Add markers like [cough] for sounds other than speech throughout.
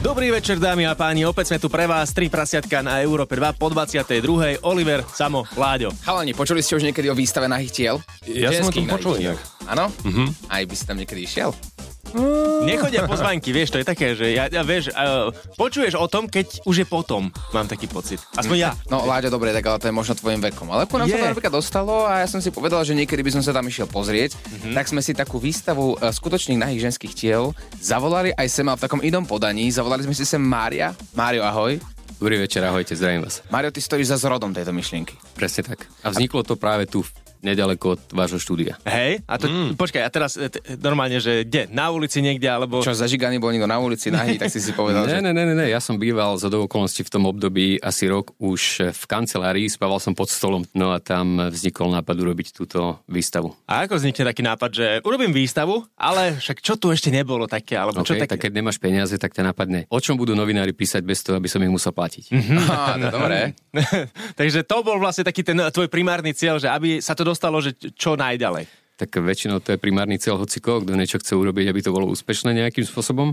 Dobrý večer, dámy a páni. Opäť sme tu pre vás, tri prasiatka na Európe 2 po 22. Oliver, Samo, Láďo. Chalani, počuli ste už niekedy o výstave nahých tiel? Ja som o tom Ženských počul inak. Áno? Aj by si tam niekedy išiel? Nechodia pozvánky, vieš, to je také, že ja, ja vieš, uh, počuješ o tom, keď už je potom, mám taký pocit. Aspoň ja. No, Láďo, dobre, tak ale to je možno tvojim vekom. Ale ku nám Je. sa to napríklad dostalo a ja som si povedal, že niekedy by som sa tam išiel pozrieť. Tak sme si takú výstavu e, skutočných nahých ženských tiel zavolali aj sem a v takom inom podaní. Zavolali sme si sem Mária. Mário, ahoj. Dobrý večer, ahojte, zdravím vás. Mário, ty stojíš za zrodom tejto myšlienky. Presne tak. A vzniklo to práve tu, nedaleko od vášho štúdia. Hej, a to, mm. počkaj, a teraz e, t- normálne, že kde? Na ulici niekde, alebo... Čo, zažiganý bol niekto na ulici nahý, tak si si povedal, že... Ne, ne, ne, ne, ja som býval za okolností v tom období asi rok už v kancelárii, spával som pod stolom, no a tam vznikol nápad urobiť túto výstavu. A ako vznikne taký nápad, že urobím výstavu, ale však čo tu ešte nebolo také, alebo čo Okay, také? tak keď nemáš peniaze, tak ťa napadne. O čom budú novinári písať bez toho, aby som ich musel platiť? Á, to je dobré. [laughs] Takže to bol vlastne taký ten tvoj primárny cieľ, že aby sa to dostalo, že čo najďalej. tak väčšinou to je primárny cieľ hociko, kto niečo chce urobiť, aby to bolo úspešné nejakým spôsobom.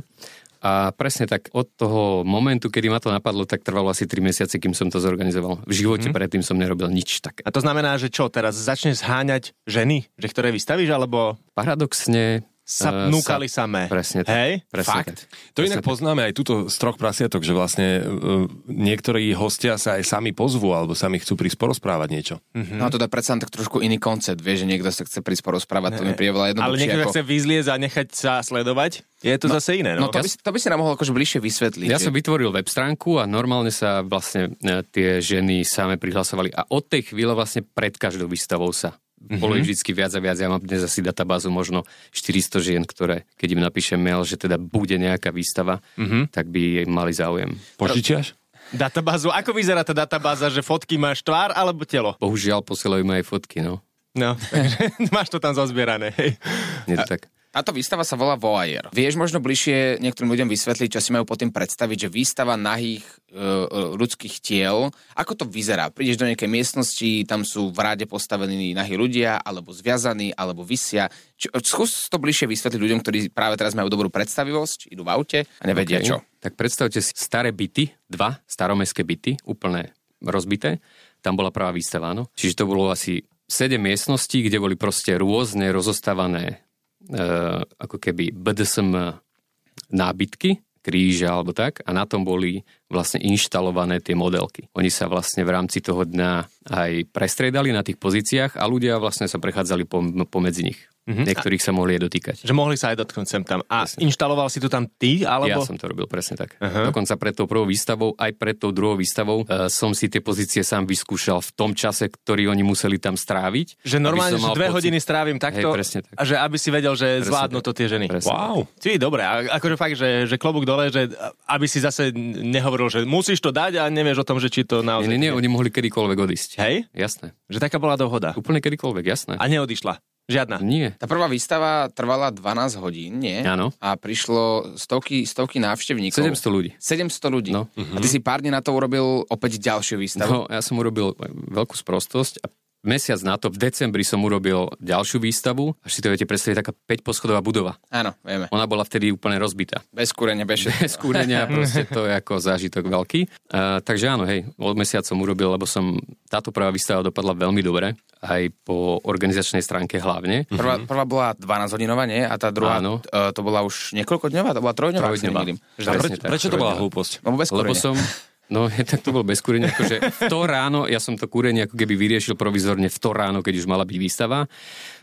A presne tak od toho momentu, kedy ma to napadlo, tak trvalo asi 3 mesiace, kým som to zorganizoval. V živote predtým som nerobil nič také. A to znamená, že čo, teraz začneš zháňať ženy, že ktoré vystavíš, alebo Paradoxne sa eh, núkali samé? Presne tak. Hej? Presne Fakt? tak. To inak poznáme aj túto z troch prasiatok, že vlastne uh, niektorí hostia sa aj sami pozvú alebo sami chcú prísť porozprávať niečo. No a to je predsa tak trošku iný koncept, vieš, že niekto sa chce prísť porozprávať, to mi príde veľa Ale niekto ako... chce vyzliezť a nechať sa sledovať? Je to zase iné, no? No to by, si, to by si nám mohol akože bližšie vysvetliť. Ja že- som vytvoril web stránku a normálne sa vlastne e, tie ženy same prihlasovali a od tej chvíle vlastne pred každou výstavou sa Mhm. bolo ich vždycky viac a viac. Ja mám dnes asi databázu možno 400 žien, ktoré, keď im napíšem mail, že teda bude nejaká výstava, Mhm. tak by mali záujem. Požičiaš? Databázu. Ako vyzerá tá databáza, že fotky máš tvár alebo telo? Bohužiaľ posielajú aj fotky, no. No, [laughs] takže máš to tam zozbierané, hej. Nie to tak. Táto výstava sa volá Voajer. Vieš možno bližšie niektorým ľuďom vysvetliť, čo si majú pod tým predstaviť, že výstava nahých e, e, ľudských tiel, ako to vyzerá? Prídeš do nejakej miestnosti, tam sú v ráde postavení nahí ľudia, alebo zviazaní, alebo vysia. Čo, skús to bližšie vysvetliť ľuďom, ktorí práve teraz majú dobrú predstavivosť, idú v aute a nevedia Okay. čo. Tak predstavte si staré byty, dva staromestské byty, úplne rozbité. Tam bola prvá výstava, áno. Čiže to bolo asi 7 miestností, kde boli proste rôzne rozostávané ako keby BDSM nábytky, kríže alebo tak a na tom boli vlastne inštalované tie modelky. Oni sa vlastne v rámci toho dňa aj prestriedali na tých pozíciách a ľudia vlastne sa prechádzali pom- pomedzi nich. Mm-hmm. Niektorých sa mohli aj dotýkať. Že mohli sa aj dotknúť sem tam. A inštaloval si to tam ty, alebo... Ja som to robil presne tak. Uh-huh. Dokonca pred tou prvou výstavou, aj pred tou druhou výstavou uh, som si tie pozície sám vyskúšal v tom čase, ktorý oni museli tam stráviť. Že normálne, že dve pocit- hodiny strávim takto Hej, presne tak. a že aby si vedel, že Presne zvládnu tak. to tie ženy. Presne wow. Ty, dobre, a akože fakt, že, že klobúk dole, že aby si zase nehovoril, že musíš to dať a nevieš o tom, že či to naozaj... Nie, nie, nie, oni mohli kedykoľvek odísť. Hej? Jasné. Že taká bola dohoda. Úplne kedykoľvek, jasné. A neodišla. Žiadna. Nie. Tá prvá výstava trvala 12 hodín, nie? Áno. A prišlo stovky, stovky návštevníkov. 700 ľudí. 700 ľudí. No. A ty si pár dní na to urobil opäť ďalšiu výstavu. No, ja som urobil veľkú sprostosť a mesiac na to, v decembri som urobil ďalšiu výstavu. Až si to viete predstaviť, taká 5 poschodová budova. Áno, vieme. Ona bola vtedy úplne rozbitá. Bez kúrenia, bez všetkého. bez kúrenia, [laughs] proste to je ako zážitok veľký. Uh, takže áno, hej, od mesiac som urobil, lebo som, táto prvá výstava dopadla veľmi dobre, aj po organizačnej stránke hlavne. Prvá, prvá bola 12 hodinová, nie? A tá druhá, Áno. uh, to bola už niekoľko dňová, to bola trojdňová, Trojdňová. preč, prečo to bola hlúposť? Lebo bez Lebo som, [laughs] no [laughs] tak to bolo bez kúrenia, akože v to ráno, ja som to kúrenie ako keby vyriešil provizorne v to ráno, keď už mala byť výstava.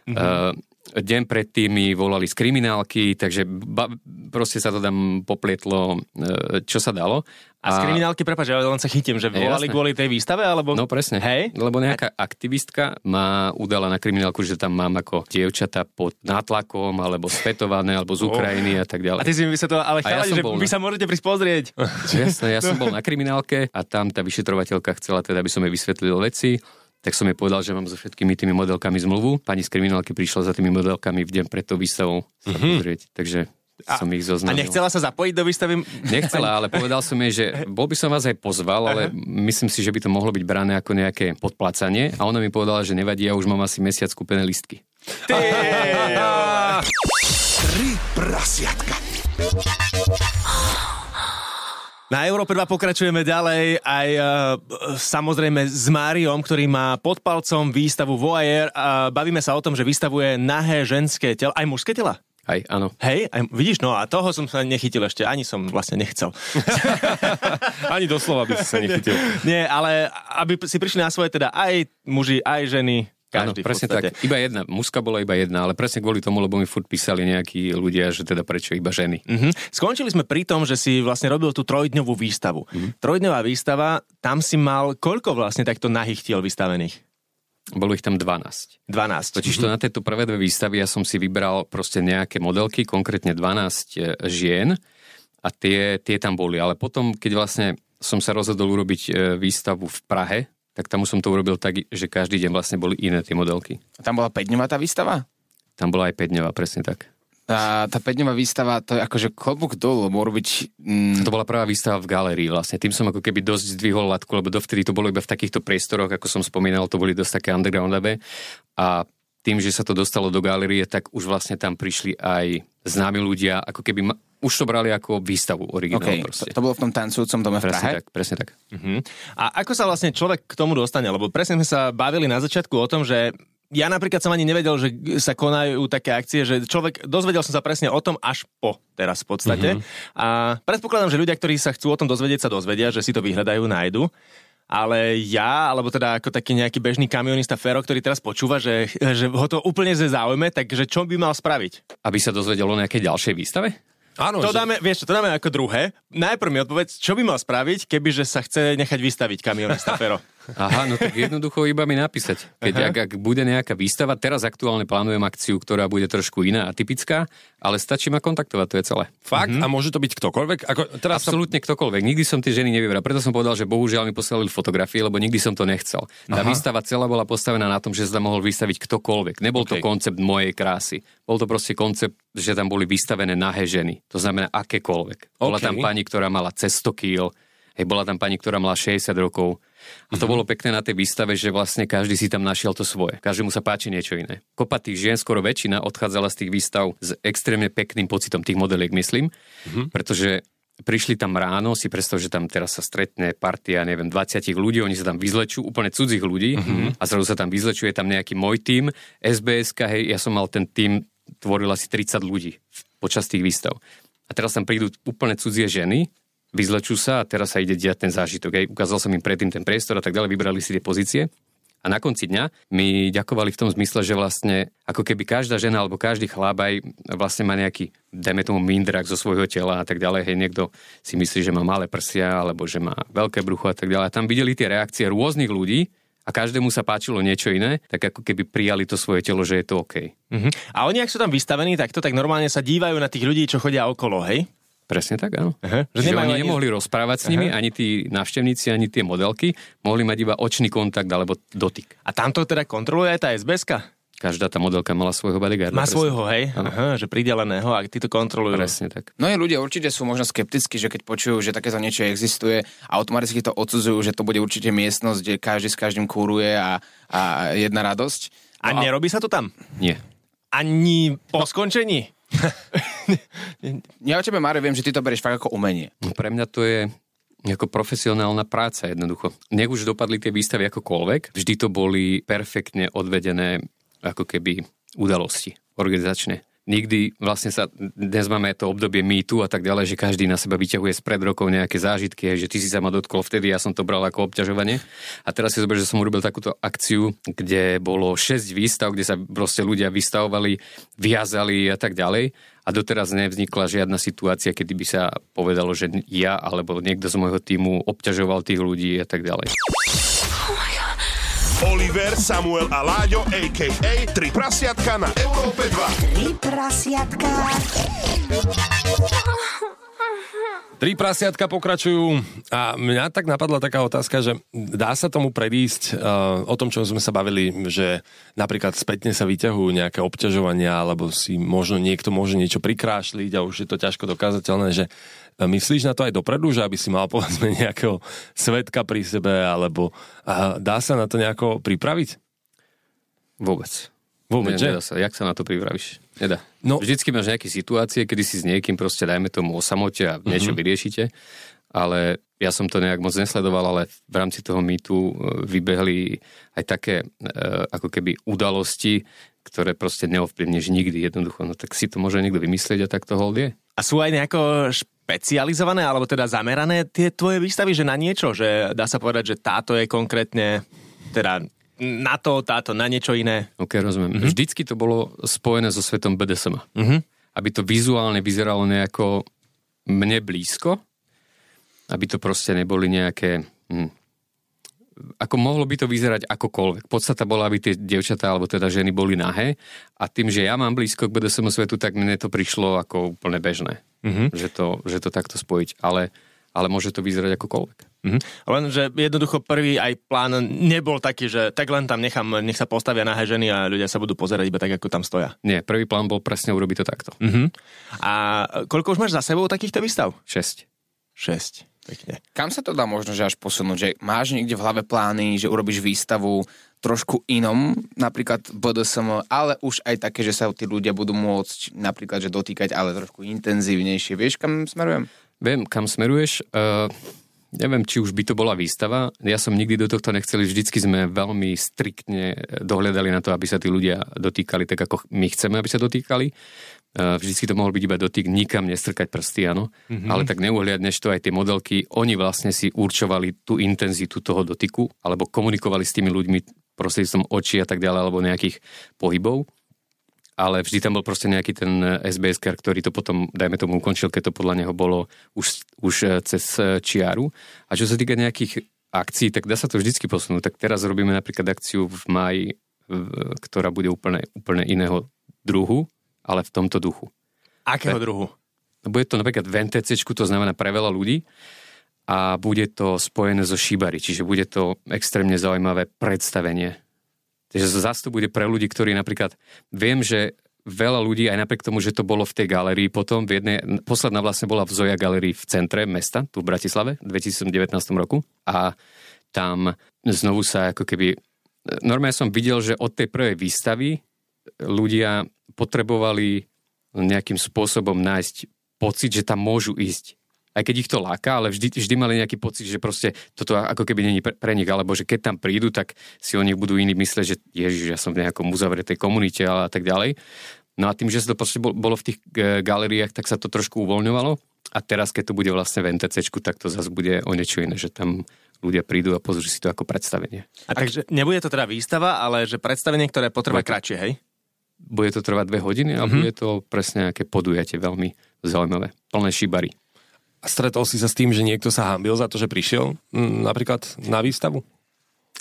Mm-hmm. Uh, deň predtým mi volali z kriminálky, takže ba, proste sa to tam poplietlo, uh, čo sa dalo. A z kriminálky, prepáč, ja len sa chytím, že volali jasné. kvôli tej výstave, alebo... No presne. Hej? Lebo nejaká aktivistka ma udala na kriminálku, že tam mám ako dievčata pod nátlakom, alebo svetované, alebo z Ukrajiny a tak A ďalej. ty si mi vysvetlil, ale A ja chalani, som že bol vy na- sa môžete prísť pozrieť. Jasné, ja som bol [laughs] na kriminálke a tam tá vyšetrovateľka chcela teda, aby som jej vysvetlil veci. Tak som jej povedal, že mám so všetkými tými modelkami zmluvu. Pani z kriminálky prišla za tými modelkami v deň pred tou výstavou sa mm-hmm. pozrieť. Takže a, som ich zoznamil. A nechcela sa zapojiť do výstavy? Nechcela, ale povedal som jej, že [laughs] bol by som vás aj pozval, ale Aha. myslím si, že by to mohlo byť brané ako nejaké podplacanie. A ona mi povedala, že nevadí, ja už mám asi mesiac kúpené listky. Ty! Tri prasiatka. Na Európe 2 pokračujeme ďalej aj uh, samozrejme s Máriom, ktorý má pod palcom výstavu Voyeur a bavíme sa o tom, že vystavuje nahé ženské tela, aj mužské tela. Aj, áno. Hej, aj, vidíš, no a toho som sa nechytil ešte, ani som vlastne nechcel. [laughs] ani doslova by si sa nechytil. Nie, ale aby si prišli na svoje teda aj muži, aj ženy, každý Áno, presne tak. Iba jedna. Mužská bola iba jedna, ale presne kvôli tomu, lebo mi furt písali nejakí ľudia, že teda prečo iba ženy. Mm-hmm. Skončili sme pri tom, že si vlastne robil tú trojdňovú výstavu. Mm-hmm. Trojdňová výstava, tam si mal koľko vlastne takto nahých tiel vystavených? Bolo ich tam 12. 12. Totiž to mm-hmm. na tieto prvé dve výstavy ja som si vybral proste nejaké modelky, konkrétne 12 e, žien a tie, tie tam boli. Ale potom, keď vlastne som sa rozhodol urobiť e, výstavu v Prahe, tak tam som to urobil tak, že každý deň vlastne boli iné tie modelky. A tam bola 5 tá výstava? Tam bola aj 5 presne tak. A tá 5 výstava, to je akože klobúk dolu, lebo robiť... Mm... To bola prvá výstava v galérii vlastne. Tým som ako keby dosť zdvihol latku, lebo dovtedy to bolo iba v takýchto priestoroch, ako som spomínal, to boli dosť také undergroundové. A tým, že sa to dostalo do galérie, tak už vlastne tam prišli aj známi ľudia, ako keby ma, už to brali ako výstavu originálnu. Okay. To, to bolo v tom tancujúcom dome v presne Prahe? Tak, presne tak. Uh-huh. A ako sa vlastne človek k tomu dostane? Lebo presne sme sa bavili na začiatku o tom, že ja napríklad som ani nevedel, že sa konajú také akcie, že človek, dozvedel som sa presne o tom až po teraz v podstate. Uh-huh. A predpokladám, že ľudia, ktorí sa chcú o tom dozvedieť, sa dozvedia, že si to vyhľadajú, nájdu ale ja, alebo teda ako taký nejaký bežný kamionista Fero, ktorý teraz počúva, že, že ho to úplne ze záujme, takže čo by mal spraviť? Aby sa dozvedelo o nejakej ďalšej výstave? Áno, to že... dáme, vieš čo, to dáme ako druhé. Najprv mi odpovedz, čo by mal spraviť, keby že sa chce nechať vystaviť kamionista Fero. [laughs] Aha, no tak jednoducho iba mi napísať. Keď ak, ak bude nejaká výstava, teraz aktuálne plánujem akciu, ktorá bude trošku iná a typická, ale stačí ma kontaktovať, to je celé. Fakt? Mm-hmm. A môže to byť ktokoľvek? Ako, teraz Absolútne som... ktokoľvek. Nikdy som tie ženy nevybral. Preto som povedal, že bohužiaľ mi poslali fotografie, lebo nikdy som to nechcel. Tá Aha. výstava celá bola postavená na tom, že sa tam mohol vystaviť ktokoľvek. Nebol okay. to koncept mojej krásy. Bol to proste koncept, že tam boli vystavené nahé ženy. To znamená akékoľvek. Bola okay. tam pani, ktorá mala cez 100 kg, hej, bola tam pani, ktorá mala 60 rokov, a to bolo pekné na tej výstave, že vlastne každý si tam našiel to svoje. Každému sa páči niečo iné. Kopa tých žien, skoro väčšina, odchádzala z tých výstav s extrémne pekným pocitom tých modeliek, myslím, mm-hmm. pretože prišli tam ráno, si predstav, že tam teraz sa stretne partia, neviem, 20 ľudí, oni sa tam vyzlečú, úplne cudzích ľudí mm-hmm. a zrazu sa tam vyzlečuje tam nejaký môj tým, SBS, hej, ja som mal ten tým, tvoril asi 30 ľudí počas tých výstav. A teraz tam prídu úplne cudzie ženy, vyzlečú sa a teraz sa ide diať ten zážitok. Hej. Ukázal som im predtým ten priestor a tak ďalej, vybrali si tie pozície. A na konci dňa mi ďakovali v tom zmysle, že vlastne ako keby každá žena alebo každý chlap aj vlastne má nejaký, dajme tomu, mindrak zo svojho tela a tak ďalej. Hej, niekto si myslí, že má malé prsia alebo že má veľké brucho a tak ďalej. A tam videli tie reakcie rôznych ľudí, a každému sa páčilo niečo iné, tak ako keby prijali to svoje telo, že je to OK. Uh-huh. A oni, ak sú tam vystavení takto, tak normálne sa dívajú na tých ľudí, čo chodia okolo, hej? Presne tak, áno. Aha, že Čiže oni ani... nemohli rozprávať s nimi, Aha. ani tí návštevníci, ani tie modelky. Mohli mať iba očný kontakt alebo dotyk. A tamto teda kontroluje aj tá sbs Každá tá modelka mala svojho bodyguarda. Má presne. svojho, hej? Aha, že prideleného a tí to kontrolujú. Presne tak. No je ľudia určite sú možno skeptickí, že keď počujú, že takéto niečo existuje, automaticky to odsudzujú, že to bude určite miestnosť, kde každý s každým kúruje a, a jedna radosť. No a, a nerobí sa to tam? Nie. Ani po no. skončení? [laughs] ja o tebe, Mário, viem, že ty to berieš fakt ako umenie. No, pre mňa to je ako profesionálna práca jednoducho. Nech už dopadli tie výstavy akokoľvek, vždy to boli perfektne odvedené ako keby udalosti organizačne nikdy vlastne sa, dnes máme to obdobie mýtu a tak ďalej, že každý na seba vyťahuje spred rokov nejaké zážitky, že ty si sa ma dotkol vtedy, ja som to bral ako obťažovanie. A teraz si zober, že som urobil takúto akciu, kde bolo 6 výstav, kde sa proste ľudia vystavovali, viazali a tak ďalej. A doteraz nevznikla žiadna situácia, kedy by sa povedalo, že ja alebo niekto z môjho týmu obťažoval tých ľudí a tak ďalej. Oliver, Samuel a Láďo, a.k.a. Tri prasiatka na Európe 2. Tri prasiatka. Tri prasiatka pokračujú a mňa tak napadla taká otázka, že dá sa tomu predísť uh, o tom, čo sme sa bavili, že napríklad spätne sa vyťahujú nejaké obťažovania alebo si možno niekto môže niečo prikrášliť a už je to ťažko dokázateľné, že myslíš na to aj dopredu, že aby si mal povedzme nejakého svetka pri sebe alebo dá sa na to nejako pripraviť? Vôbec. Vôbec, Ne- že? Nedá sa. Jak sa na to pripravíš? Nedá. No-. Vždycky máš nejaké situácie, kedy si s niekým proste dajme tomu o samote a niečo Mhm. vyriešite, ale ja som to nejak moc nesledoval, ale v rámci toho mýtu e, vybehli aj také e, ako keby udalosti, ktoré proste neovplyvníš nikdy jednoducho. No tak si to môže niekto vymyslieť a tak to hold je. A sú aj nejako špecializované, alebo teda zamerané tie tvoje výstavy, že na niečo, že dá sa povedať, že táto je konkrétne teda na to, táto na niečo iné. Ok, rozumiem. Mm-hmm. Vždycky to bolo spojené so svetom BDSM. Mhm. Aby to vizuálne vyzeralo nejako mne blízko, aby to proste neboli nejaké... Hm, ako mohlo by to vyzerať akokoľvek. Podstata bola, aby tie dievčatá, alebo teda ženy boli nahé a tým, že ja mám blízko k BDSM svetu, tak mne to prišlo ako úplne bežné. Mm-hmm. Že, to, že to takto spojiť. Ale, ale môže to vyzerať akokoľvek. Mhm. Lenže jednoducho prvý aj plán nebol taký, že tak len tam nechám, nech sa postavia nahé ženy a ľudia sa budú pozerať iba tak, ako tam stoja. Nie, prvý plán bol presne urobiť to takto. Mhm. A koľko už máš za sebou takýchto výstav? 6. 6. Pekne. Kam sa to dá možno, že až posunúť? Že máš niekde v hlave plány, že urobíš výstavu trošku inom, napríklad BDSM, ale už aj také, že sa tí ľudia budú môcť napríklad, že dotýkať, ale trošku intenzívnejšie. Vieš, kam smerujem? Viem, kam smeruješ. Uh, neviem, či už by to bola výstava. Ja som nikdy do tohto nechcel. Vždycky sme veľmi striktne dohľadali na to, aby sa tí ľudia dotýkali tak, ako my chceme, aby sa dotýkali. Uh, vždycky to mohol byť iba dotyk, nikam nestrkať prsty, áno. Mm-hmm. Ale tak neuhliadneš to aj tie modelky. Oni vlastne si určovali tú intenzitu toho dotyku, alebo komunikovali s tými ľuďmi prostredníctvom očí a tak ďalej, alebo nejakých pohybov ale vždy tam bol proste nejaký ten SBS, ktorý to potom, dajme tomu, ukončil, keď to podľa neho bolo už, už eh, cez eh, čiaru. A čo sa týka nejakých akcií, tak dá sa to vždycky posunúť. Tak teraz robíme napríklad akciu v maji, ktorá bude úplne, úplne iného druhu, ale v tomto duchu. Akého druhu? No Bude to napríklad v NTC, to znamená pre veľa ľudí a bude to spojené so Shibari, čiže bude to extrémne zaujímavé predstavenie. Takže zase to bude pre ľudí, ktorí napríklad, viem, že veľa ľudí, aj napriek tomu, že to bolo v tej galerii potom, v jednej, posledná vlastne bola v Zoja galerii v centre mesta, tu v Bratislave, v 2019 roku a tam znovu sa ako keby, normálne som videl, že od tej prvej výstavy ľudia potrebovali nejakým spôsobom nájsť pocit, že tam môžu ísť. Aj keď ich to láka, ale vždy, vždy mali nejaký pocit, že proste toto ako keby není pre, pre nich, alebo že keď tam prídu, tak si o nich budú iní myslieť, že ježiš, ja som v nejakom uzavretej komunite a tak ďalej. No a tým, že sa to proste bol- bolo v tých e, galériách, tak sa to trošku uvoľňovalo. A teraz, keď to bude vlastne v NTCčku, tak to zase bude o niečo iné, že tam ľudia prídu a pozrú si to ako predstavenie. A takže nebude to teda výstava, ale že predstavenie, ktoré potrvá kratšie, hej? Bude to trvať dve hodiny a bude to presne nejaké podujatie veľmi zaujímavé. Plné šibary. A stretol si sa s tým, že niekto sa hambil za to, že prišiel napríklad na výstavu?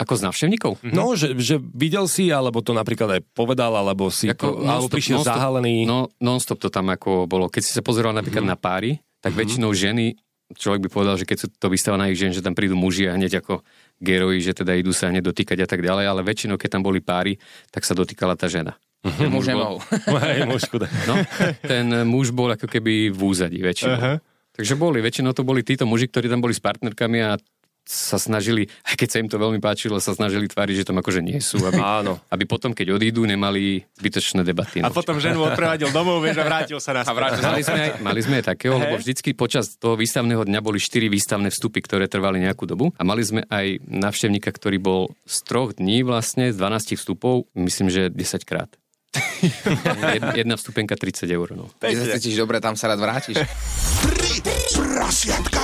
Ako z návštevníkov? No, že, že videl si, alebo to napríklad aj povedal, alebo si Ako to, alebo prišiel non-stop- zahalený. No, non-stop to tam ako bolo. Keď si sa pozeral napríklad na páry, tak väčšinou ženy, človek by povedal, že keď sú to vystavané ich žien, že tam prídu muži a hneď ako geroji, že teda idú sa hneď dotýkať a tak ďalej, ale väčšinou, keď tam boli páry, tak sa dotýkala tá žena. Že muž nemohol. [laughs] Hej, muž. No, ten muž bol ako keby v úzadí väčšinou. Aha. Takže boli, väčšinou to boli títo muži, ktorí tam boli s partnerkami a sa snažili, aj keď sa im to veľmi páčilo, sa snažili tváriť, že tam akože nie sú, aby, Áno. aby potom, keď odídu, nemali zbytočné debaty. A potom ženu odprevadil domov, vieš, a vrátil sa na Mali sme, aj, mali sme aj takého, lebo vždycky počas toho výstavného dňa boli 4 výstavné vstupy, ktoré trvali nejakú dobu. A mali sme aj návštevníka, ktorý bol z troch dní vlastne, z 12 vstupov, myslím, že 10 krát. Jed- Jedna vstupenka 30 eur. No. Keď sa cítiš dobre, tam sa rád vrátiš. Tri prasiatka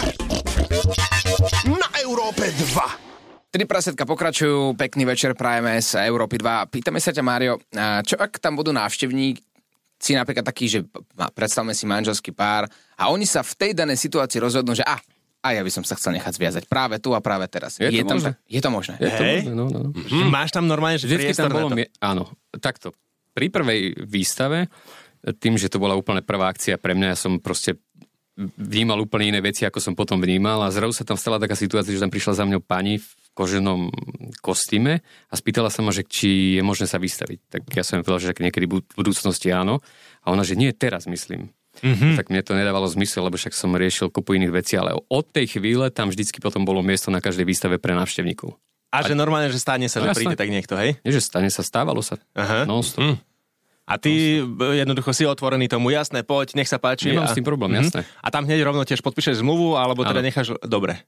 na Európe 2. Tri prasetka pokračujú, pekný večer prajeme z Európy 2. Pýtame sa ťa, Mário, čo ak tam budú návštevníci, napríklad takí, že predstavme si manželský pár a oni sa v tej danej situácii rozhodnú, že a, a ja by som sa chcel nechať zviazať práve tu a práve teraz. Je to tam, možné? je to možné. Je to možné, no, no. Hm, máš tam normálne, že Vždycky tam bolo... Mie- áno, takto. Pri prvej výstave, tým, že to bola úplne prvá akcia pre mňa, ja som proste vnímal úplne iné veci, ako som potom vnímal a zrazu sa tam stala taká situácia, že tam prišla za mňou pani v koženom kostýme a spýtala sa ma, že či je možné sa vystaviť. Tak ja som jej povedal, že niekedy v budúcnosti áno. A ona, že nie teraz, myslím. Mm-hmm. Tak mne to nedávalo zmysel, lebo však som riešil kopu iných vecí, ale od tej chvíle tam vždycky potom bolo miesto na každej výstave pre návštevníkov. A, že normálne, že stane sa, No že príde tak niekto, hej? Nie, že stane sa, stávalo sa. Aha. Non-stop. A ty jednoducho si otvorený tomu, jasné, poď, nech sa páči. Nemám a, s tým problém, Mhm. jasné. A tam hneď rovno tiež podpíšeš zmluvu, alebo teda Áno. necháš... Dobre.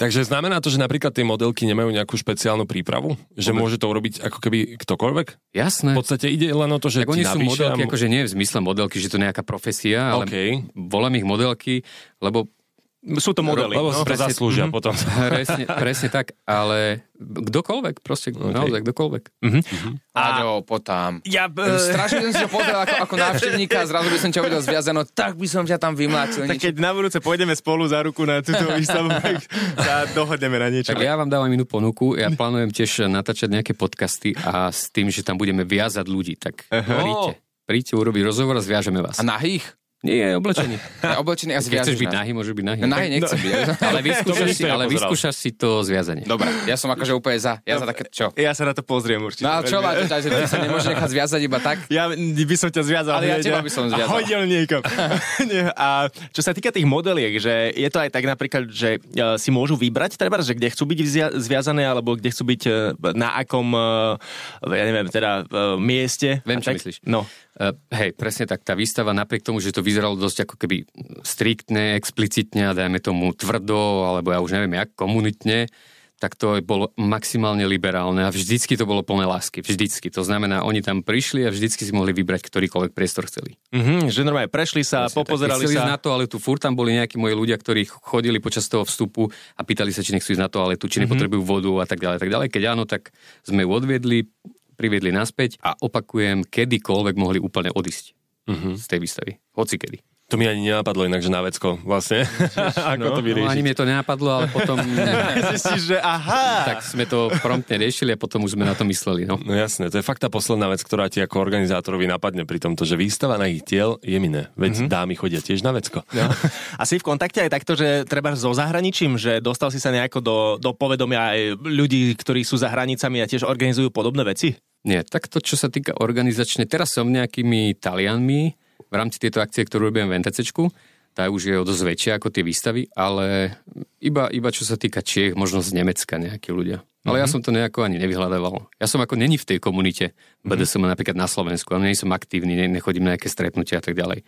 Takže znamená to, že napríklad tie modelky nemajú nejakú špeciálnu prípravu? Že môže to urobiť ako keby ktokoľvek? Jasné. V podstate ide len o to, že Tak oni ti sú modelky, akože nie v zmysle modelky, že to je nejaká profesia, ale Okej. volám ich modelky, lebo Sú to modely. Lebo no. to zaslúžia potom. [laughs] presne, presne tak, ale kdokoľvek, proste okay. naozaj kdokoľvek. Aďo, potám. Ja, b- Strašne by som si to pozrel ako, ako návštevníka a zrazu by som ťa uvidel zviazano, tak by som ťa tam vymlátil. tak keď na budúce pôjdeme spolu za ruku na túto [laughs] výstavu, tak sa dohodneme na niečo. Tak ja vám dávam inú ponuku, ja plánujem tiež natáčať nejaké podcasty a s tým, že tam budeme viazať ľudí, tak príďte. Príďte urobiť rozhovor a zviažeme vás. A nahých? Nie, oblečený. [laughs] Ja oblečený a Keď chceš byť nahý, môže byť nahý. No, nahý nechcem byť. [laughs] Ale vyskúšaš, si, ale vyskúšaš si to zviazanie. Dobre, ja som akože úplne za. Ja za také, čo? Ja sa na to pozriem určite. No a čo máte, že ty sa nemôžeš nechať zviazať iba tak? Ja by som ťa zviazal. Ale ja teba by som zviazal. A hodil niekam. [laughs] Nie, a čo sa týka tých modeliek, že je to aj tak napríklad, že e, si môžu vybrať, treba, že kde chcú byť zviazané, alebo kde chcú byť e, na akom, e, ja neviem, teda mieste. Viem, čo tak? myslíš. No. Uh, hej, presne tak. Tá výstava napriek tomu, že to vyzeralo dosť ako keby striktne, explicitne a dajme tomu tvrdo, alebo ja už neviem jak, komunitne, tak to bolo maximálne liberálne a vždycky to bolo plné lásky. Vždycky. To znamená, oni tam prišli a vždycky si mohli vybrať ktorýkoľvek priestor chceli. Mhm, že normálne prešli sa, Presne tak. popozerali ísť sa. na to, ale tu furt tam boli nejakí moji ľudia, ktorí chodili počas toho vstupu a pýtali sa, či nechcú ísť na to, ale tu, či nepotrebujú vodu a tak ďalej, tak ďalej. Keď áno, tak sme ju odviedli, priviedli naspäť a opakujem, kedykoľvek mohli úplne odísť z tej výstavy. Hoci kedy. To mi ani nenapadlo inak, že na vecko vlastne. [laughs] Ako to No, vyriešiť. ani mne to nenapadlo, ale potom [laughs] Zistíš, že aha. tak sme to promptne riešili a potom už sme na to mysleli. No. No jasné, to je fakt tá posledná vec, ktorá ti ako organizátorovi napadne pri tomto, že výstava na ich tiel je miné. Veď Mhm. mm-hmm. dámy chodia tiež na vecko. No. A si v kontakte aj takto, že treba so zahraničím, že dostal si sa nejako do, do povedomia aj ľudí, ktorí sú za hranicami a tiež organizujú podobné veci? Nie, tak to, čo sa týka organizačne, teraz som nejakými Talianmi v rámci tejto akcie, ktorú robím v NTCčku, tá už je o dosť väčšia ako tie výstavy, ale iba, iba čo sa týka Čiech, možno z Nemecka nejakí ľudia. Ale ja som to nejako ani nevyhľadával. Ja som ako není v tej komunite BDSM napríklad na Slovensku, ale nie som aktívny, ne, nechodím na nejaké stretnutia a tak ďalej.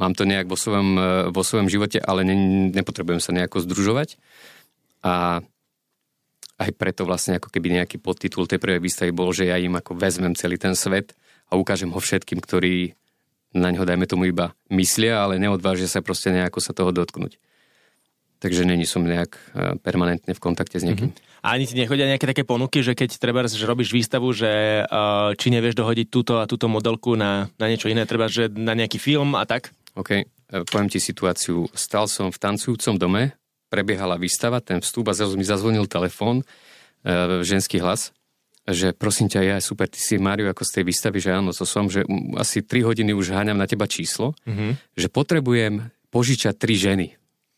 Mám to nejak vo svojom, vo svojom živote, ale ne, nepotrebujem sa nejako združovať. A aj preto vlastne ako keby nejaký podtitul tej prvej výstavy bol, že ja im ako vezmem celý ten svet a ukážem ho všetkým, ktorí na ňo dajme tomu iba myslia, ale neodvážia sa proste nejako sa toho dotknúť. Takže není som nejak eh, permanentne v kontakte s niekým. A ani ti nechodia nejaké také ponuky, že keď treba, že robíš výstavu, že uh, či nevieš dohodiť túto a túto modelku na, na niečo iné, treba, že na nejaký film a tak? OK, eh, poviem ti situáciu. Stal som v tancujúcom dome, prebiehala výstava, ten vstup a zrazu mi zazvonil telefón, e, ženský hlas, že prosím ťa, ja super, ty si Mário ako z tej výstavy, že áno, to som, že asi 3 hodiny už háňam na teba číslo, mm-hmm. že potrebujem požičať tri ženy.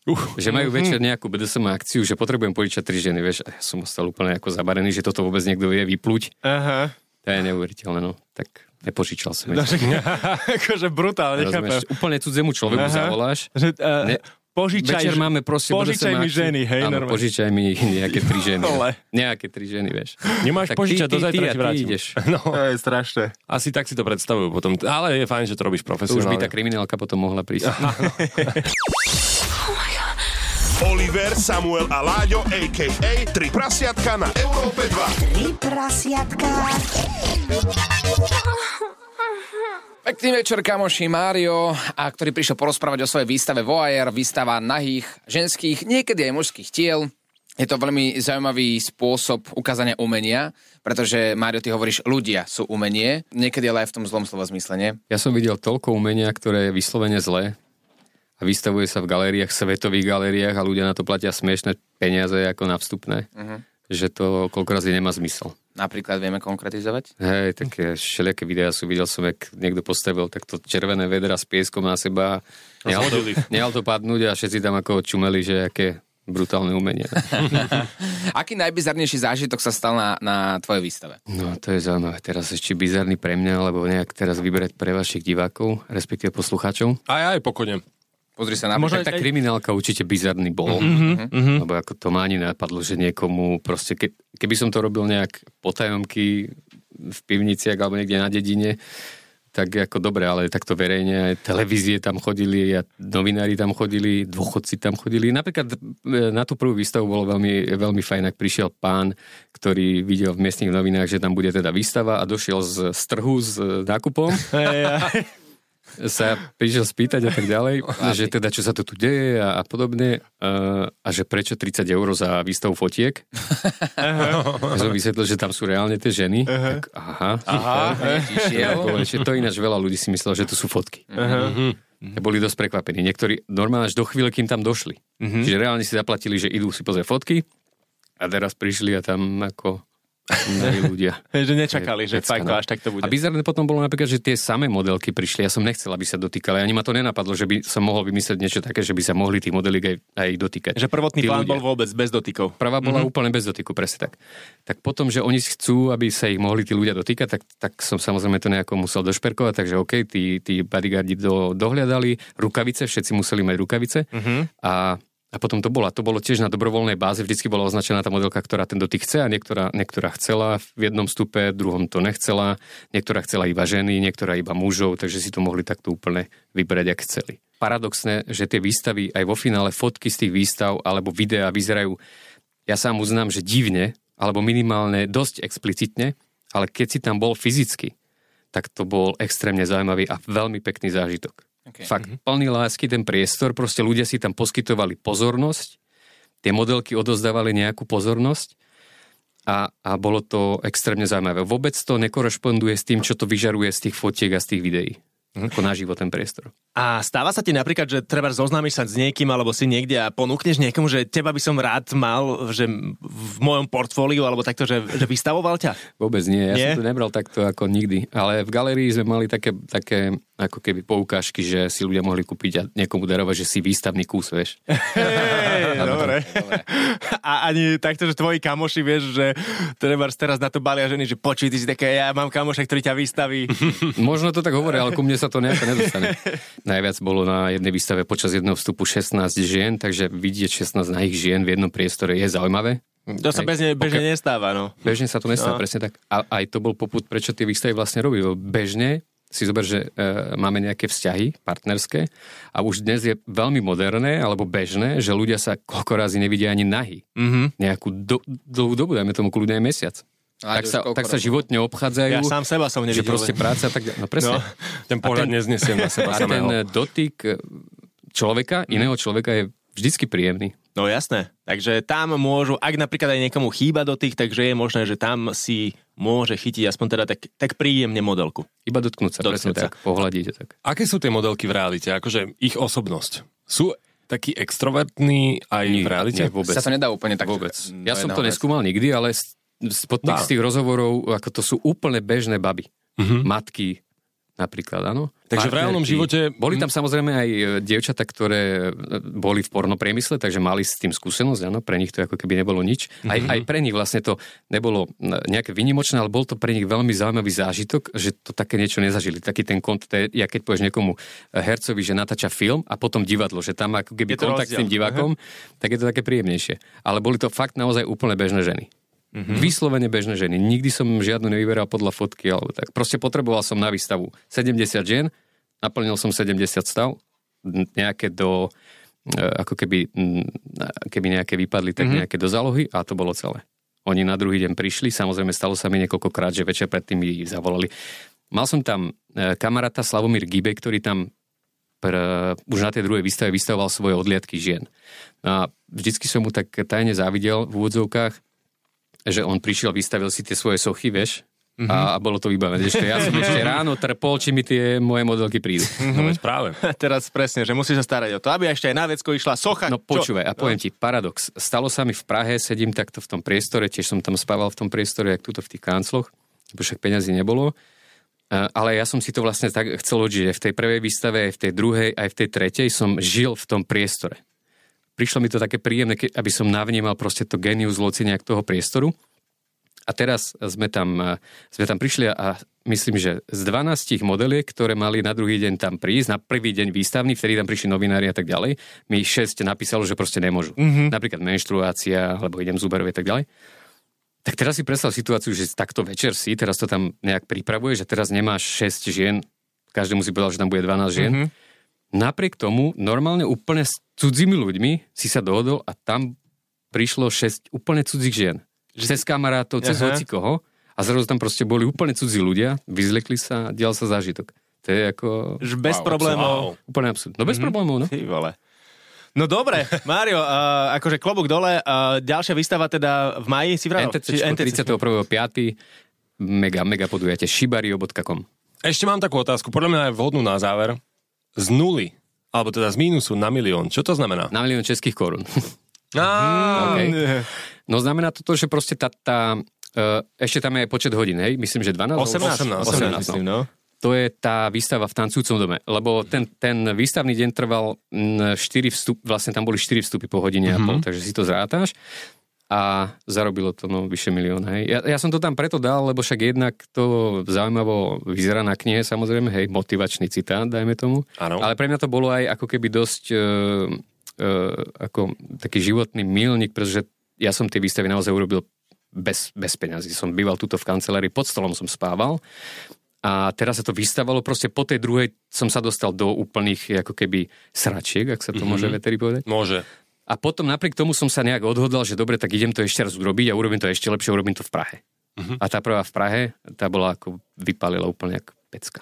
Uh, že majú večer nejakú BDSM akciu, že potrebujem požičať tri ženy, vieš, a ja som ostal úplne ako zabarený, že toto vôbec niekto vie vyplúť. Aha. To je neuveriteľné, no. Tak nepožičal som. No, že, [laughs] akože brutálne. Rozumieš, úplne cudzemu človeku Aha. zavoláš, Že, uh, Ne, požičaj, Večer máme proste... požičaj mi ženy, hej, Áno, normálne. požičaj mi [laughs] nejaké tri ženy. Vole. Nejaké tri ženy, vieš. Nemáš Tak požičať, do zajtra ti vrátim. ideš. [laughs] No, To je strašné. asi tak si to predstavujú potom. Ale je fajn, že to robíš To už by profesionálne. tá kriminálka potom mohla prísť. [laughs] Oliver, Samuel a Láďo, a.k.a. Tri prasiatka na Európe 2. Tri prasiatka. Pekný večer, kamoši Mário, a ktorý prišiel porozprávať o svojej výstave Voajer, výstava nahých, ženských, niekedy aj mužských tiel. Je to veľmi zaujímavý spôsob ukázania umenia, pretože, Mário, ty hovoríš, ľudia sú umenie, niekedy ale aj v tom zlom slova zmysle, nie? Ja som videl toľko umenia, ktoré je vyslovene zlé a vystavuje sa v galériách, svetových galériách a ľudia na to platia smiešné peniaze ako na vstupné. Mhm. Že to koľko razy nemá zmysel. Napríklad vieme konkretizovať? Hej, také všelijaké videá sú, videl som, jak niekto postavil takto červené vedra s pieskom na seba. Nehal to, nehal to padnúť a všetci tam ako čumeli, že aké brutálne umenie. [laughs] Aký najbizarnejší zážitok sa stal na, na tvojej výstave? No, to je zaujímavé. Teraz ešte bizarný pre mňa, alebo nejak teraz vyberať pre vašich divákov, respektíve poslucháčov. Aj, aj, pokojne. Pozri sa na Možno tak tá kriminálka určite bizarný bol, mm-hmm. lebo ako to ma ani napadlo, že niekomu proste, ke, keby som to robil nejak potajomky v pivniciach alebo niekde na dedine, tak ako dobre, ale takto verejne aj televízie tam chodili a novinári tam chodili, dôchodci tam chodili. Napríklad e, na tú prvú výstavu bolo veľmi, veľmi fajn, ak prišiel pán, ktorý videl v miestnych novinách, že tam bude teda výstava a došiel z, z trhu s nákupom. [laughs] sa prišiel spýtať a tak ďalej, že teda čo sa to tu deje a, a podobne a, a že prečo 30 eur za výstavu fotiek. Uh-huh. som vysvetlil, že tam sú reálne tie ženy. Uh-huh. Tak aha. aha. Super. to ináč veľa ľudí si myslelo, že to sú fotky. Uh-huh. Uh-huh. Boli dosť prekvapení. Niektorí normálne až do chvíle, kým tam došli. Uh-huh. Čiže reálne si zaplatili, že idú si pozrieť fotky a teraz prišli a tam ako ľudia. [laughs] že nečakali, že fakt to až tak to bude. A bizarné potom bolo napríklad, že tie samé modelky prišli. Ja som nechcel, aby sa dotýkali. Ani ma to nenapadlo, že by som mohol vymyslieť niečo také, že by sa mohli tých modelík aj, aj dotýkať. Že prvotný tí plán ľudia. bol vôbec bez dotykov. Prvá bola mm-hmm. úplne bez dotyku, presne tak. Tak potom, že oni chcú, aby sa ich mohli tí ľudia dotýkať, tak, tak som samozrejme to nejako musel došperkovať, takže OK, tí, tí bodyguardi do, dohľadali rukavice, všetci museli mať rukavice mm-hmm. a a potom to bola. To bolo tiež na dobrovoľnej báze. Vždycky bola označená tá modelka, ktorá ten dotyk chce a niektorá, niektorá chcela v jednom stupe, v druhom to nechcela. Niektorá chcela iba ženy, niektorá iba mužov, takže si to mohli takto úplne vybrať, ak chceli. Paradoxné, že tie výstavy, aj vo finále fotky z tých výstav alebo videá vyzerajú, ja sám uznám, že divne, alebo minimálne dosť explicitne, ale keď si tam bol fyzicky, tak to bol extrémne zaujímavý a veľmi pekný zážitok. Okay. Fakt, mm-hmm. plný lásky ten priestor, proste ľudia si tam poskytovali pozornosť, tie modelky odozdávali nejakú pozornosť a, a bolo to extrémne zaujímavé. Vôbec to nekorešponduje s tým, čo to vyžaruje z tých fotiek a z tých videí. Ako naživo ten priestor. A stáva sa ti napríklad, že treba zoznámiť sa s niekým alebo si niekde a ponúkneš niekomu, že teba by som rád mal že v mojom portfóliu alebo takto, že, že vystavoval ťa? Vôbec nie, ja nie? som to nebral takto ako nikdy. Ale v galerii sme mali také, také ako keby poukážky, že si ľudia mohli kúpiť a niekomu darovať, že si výstavný kus, vieš. [laughs] Hey, dobre. A ani takto, že tvoji kamoši, vieš, že treba teraz na to balia ženy, že počuj, ty si také, ja mám kamoša, ktorý ťa vystaví. [laughs] Možno to tak hovorí, ale ku mne sa to nejako nedostane. Najviac bolo na jednej výstave počas jedného vstupu 16 žien, takže vidieť 16 nahých žien v jednom priestore je zaujímavé. To sa bežne, bežne okay. nestáva, no. Bežne sa to nestáva, no. presne tak. A aj to bol poput, prečo tie výstavy vlastne robí. Bežne si zober, že e, máme nejaké vzťahy partnerské a už dnes je veľmi moderné alebo bežné, že ľudia sa koľko razy nevidia ani nahy. Mm-hmm. Nejakú do, dlhú dobu, dajme tomu kľudne aj mesiac. A tak sa, tak sa životne obchádzajú. Ja sám seba som nevidel. Že proste práca, tak, no presne. No, ten pohľad ten, neznesiem na seba A ten dotyk človeka, mm. iného človeka je vždycky príjemný. No jasné. Takže tam môžu, ak napríklad aj niekomu chýba do tých, takže je možné, že tam si môže chytiť aspoň teda tak, tak príjemne modelku. Iba dotknúť sa, dotknúť sa. tak, pohľadiť tak. Aké sú tie modelky v realite? Akože ich osobnosť. Sú taký extrovertný aj nie, v realite? Nie, vôbec. Sa to nedá úplne tak. Vôbec. Ja som to neskúmal nikdy, ale spod tých, z tých rozhovorov, ako to sú úplne bežné baby. Uh-huh. Matky, napríklad, áno. Takže v reálnom živote... Boli tam samozrejme aj e, dievčata, ktoré e, boli v pornopriemysle, takže mali s tým skúsenosť, áno, pre nich to ako keby nebolo nič. Aj, mm-hmm. aj pre nich vlastne to nebolo nejaké vynimočné, ale bol to pre nich veľmi zaujímavý zážitok, že to také niečo nezažili. Taký ten kont, ja keď povieš niekomu e, hercovi, že natáča film a potom divadlo, že tam ako keby kontakt rozdiel. s tým divákom, uh-huh. tak je to také príjemnejšie. Ale boli to fakt naozaj úplne bežné ženy. Mm-hmm. Vyslovene bežné ženy. Nikdy som žiadnu nevyberal podľa fotky alebo tak. Proste potreboval som na výstavu 70 žien, naplnil som 70 stav, nejaké do, e, ako keby, keby nejaké vypadli, tak mm-hmm. nejaké do zálohy a to bolo celé. Oni na druhý deň prišli, samozrejme stalo sa mi niekoľkokrát, že večer predtým mi zavolali. Mal som tam e, kamaráta Slavomír Gibe, ktorý tam pr, už na tej druhej výstave vystavoval svoje odliadky žien. A vždycky som mu tak tajne závidel v úvodzovkách, že on prišiel, vystavil si tie svoje sochy, vieš, a, a bolo to vybavené. Ešte ja som [laughs] ešte ráno trpol, či mi tie moje modelky prídu. No veď práve. [laughs] Teraz presne, že musíš sa starať o to, aby ešte aj na vecko išla socha. No počúvaj, a poviem ti, paradox. Stalo sa mi v Prahe, sedím takto v tom priestore, tiež som tam spával v tom priestore, jak tuto v tých kancloch, lebo však peňazí nebolo. A- Ale ja som si to vlastne tak chcel odžiť. Aj v tej prvej výstave, aj v tej druhej, aj v tej tretej som žil v tom priestore. Prišlo mi to také príjemné, aby som navnímal proste to genius loci nejak toho priestoru. A teraz sme tam, eh, sme tam prišli a myslím, že z 12 modeliek, ktoré mali na druhý deň tam prísť, na prvý deň výstavný, vtedy tam prišli novinári a tak ďalej, mi 6 napísalo, že proste nemôžu. Mm-hmm. Napríklad menštruácia, alebo idem zuberovi a tak ďalej. Tak teraz si predstav situáciu, že takto večer si, teraz to tam nejak pripravuješ a teraz nemáš 6 žien, každému si povedal, že tam bude 12 žien. Mm-hmm. Napriek tomu, normálne úplne s cudzími ľuďmi si sa dohodol a tam prišlo 6 úplne cudzích žien. Cez kamarátov, cez Aha. hoci koho. A zrazu tam proste boli úplne cudzí ľudia, vyzlekli sa a dial sa zážitok. To je ako... Že bez Wow, problémov. wow. Úplne absurd. No bez problémov, no. Ty vole. No dobre, Mário, uh, akože klobúk dole, uh, ďalšia výstava teda v maji si vravel? NTC Či- 31.5. Mega, mega podujete. shibario.com Ešte mám takú otázku, podľa mňa je vhodnú na záver. Z nuly, alebo teda z mínusu na milión, čo to znamená? Na milión českých korún. [laughs] No znamená to že proste tá, tá uh, ešte tam je aj počet hodín, hej? Myslím, že 12? 18, 18, 18, myslím, no. no. To je tá výstava v tancujúcom dome, lebo ten, ten výstavný deň trval 4 vstup, vlastne tam boli 4 vstupy po hodine mm-hmm. a pol, takže si to zrátaš a zarobilo to no, vyše milión. Hej. Ja, ja som to tam preto dal, lebo však jednak to zaujímavo vyzerá na knihe, samozrejme, hej, motivačný citát, dajme tomu. Áno. Ale pre mňa to bolo aj ako keby dosť e, e, ako taký životný milník, pretože ja som tie výstavy naozaj urobil bez, bez peňazí. Som býval tuto v kancelárii, pod stolom som spával a teraz sa to vystavalo, proste po tej druhej som sa dostal do úplných ako keby sračiek, ak sa to mm-hmm. môže veteri povedať. Môže. A potom napriek tomu som sa nejak odhodlal, že dobre, tak idem to ešte raz urobiť a urobím to ešte lepšie, urobím to v Prahe. Uh-huh. A tá prvá v Prahe, tá bola ako vypalila úplne ako pecka.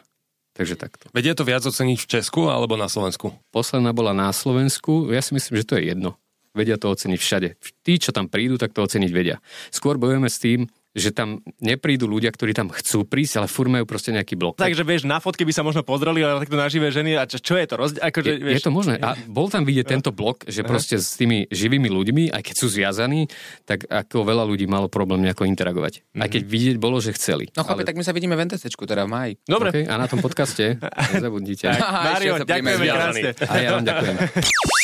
Takže takto. Vedia to viac oceniť v Česku alebo na Slovensku? Posledná bola na Slovensku, ja si myslím, že to je jedno. Vedia to oceniť všade. Tí, čo tam prídu, tak to oceniť vedia. Skôr bojujeme s tým, že tam neprídu ľudia, ktorí tam chcú prísť, ale furt majú proste nejaký blok. Takže vieš, na fotke by sa možno pozreli, ale takto na živé ženy, a čo, čo je to? Rozdi- akože, Je, vieš, je to možné. A bol tam vidieť tento blok, že proste s tými živými ľuďmi, aj keď sú zviazaní, tak ako veľa ľudí malo problém nejako interagovať. Aj keď vidieť bolo, že chceli. No chlapi, tak my sa vidíme v NTCčku, teda v máji. Dobre, Okay? A na tom podcaste [laughs] nezabudnite. Mario, ďakujeme krásne. A ja vám ďakujem. [laughs]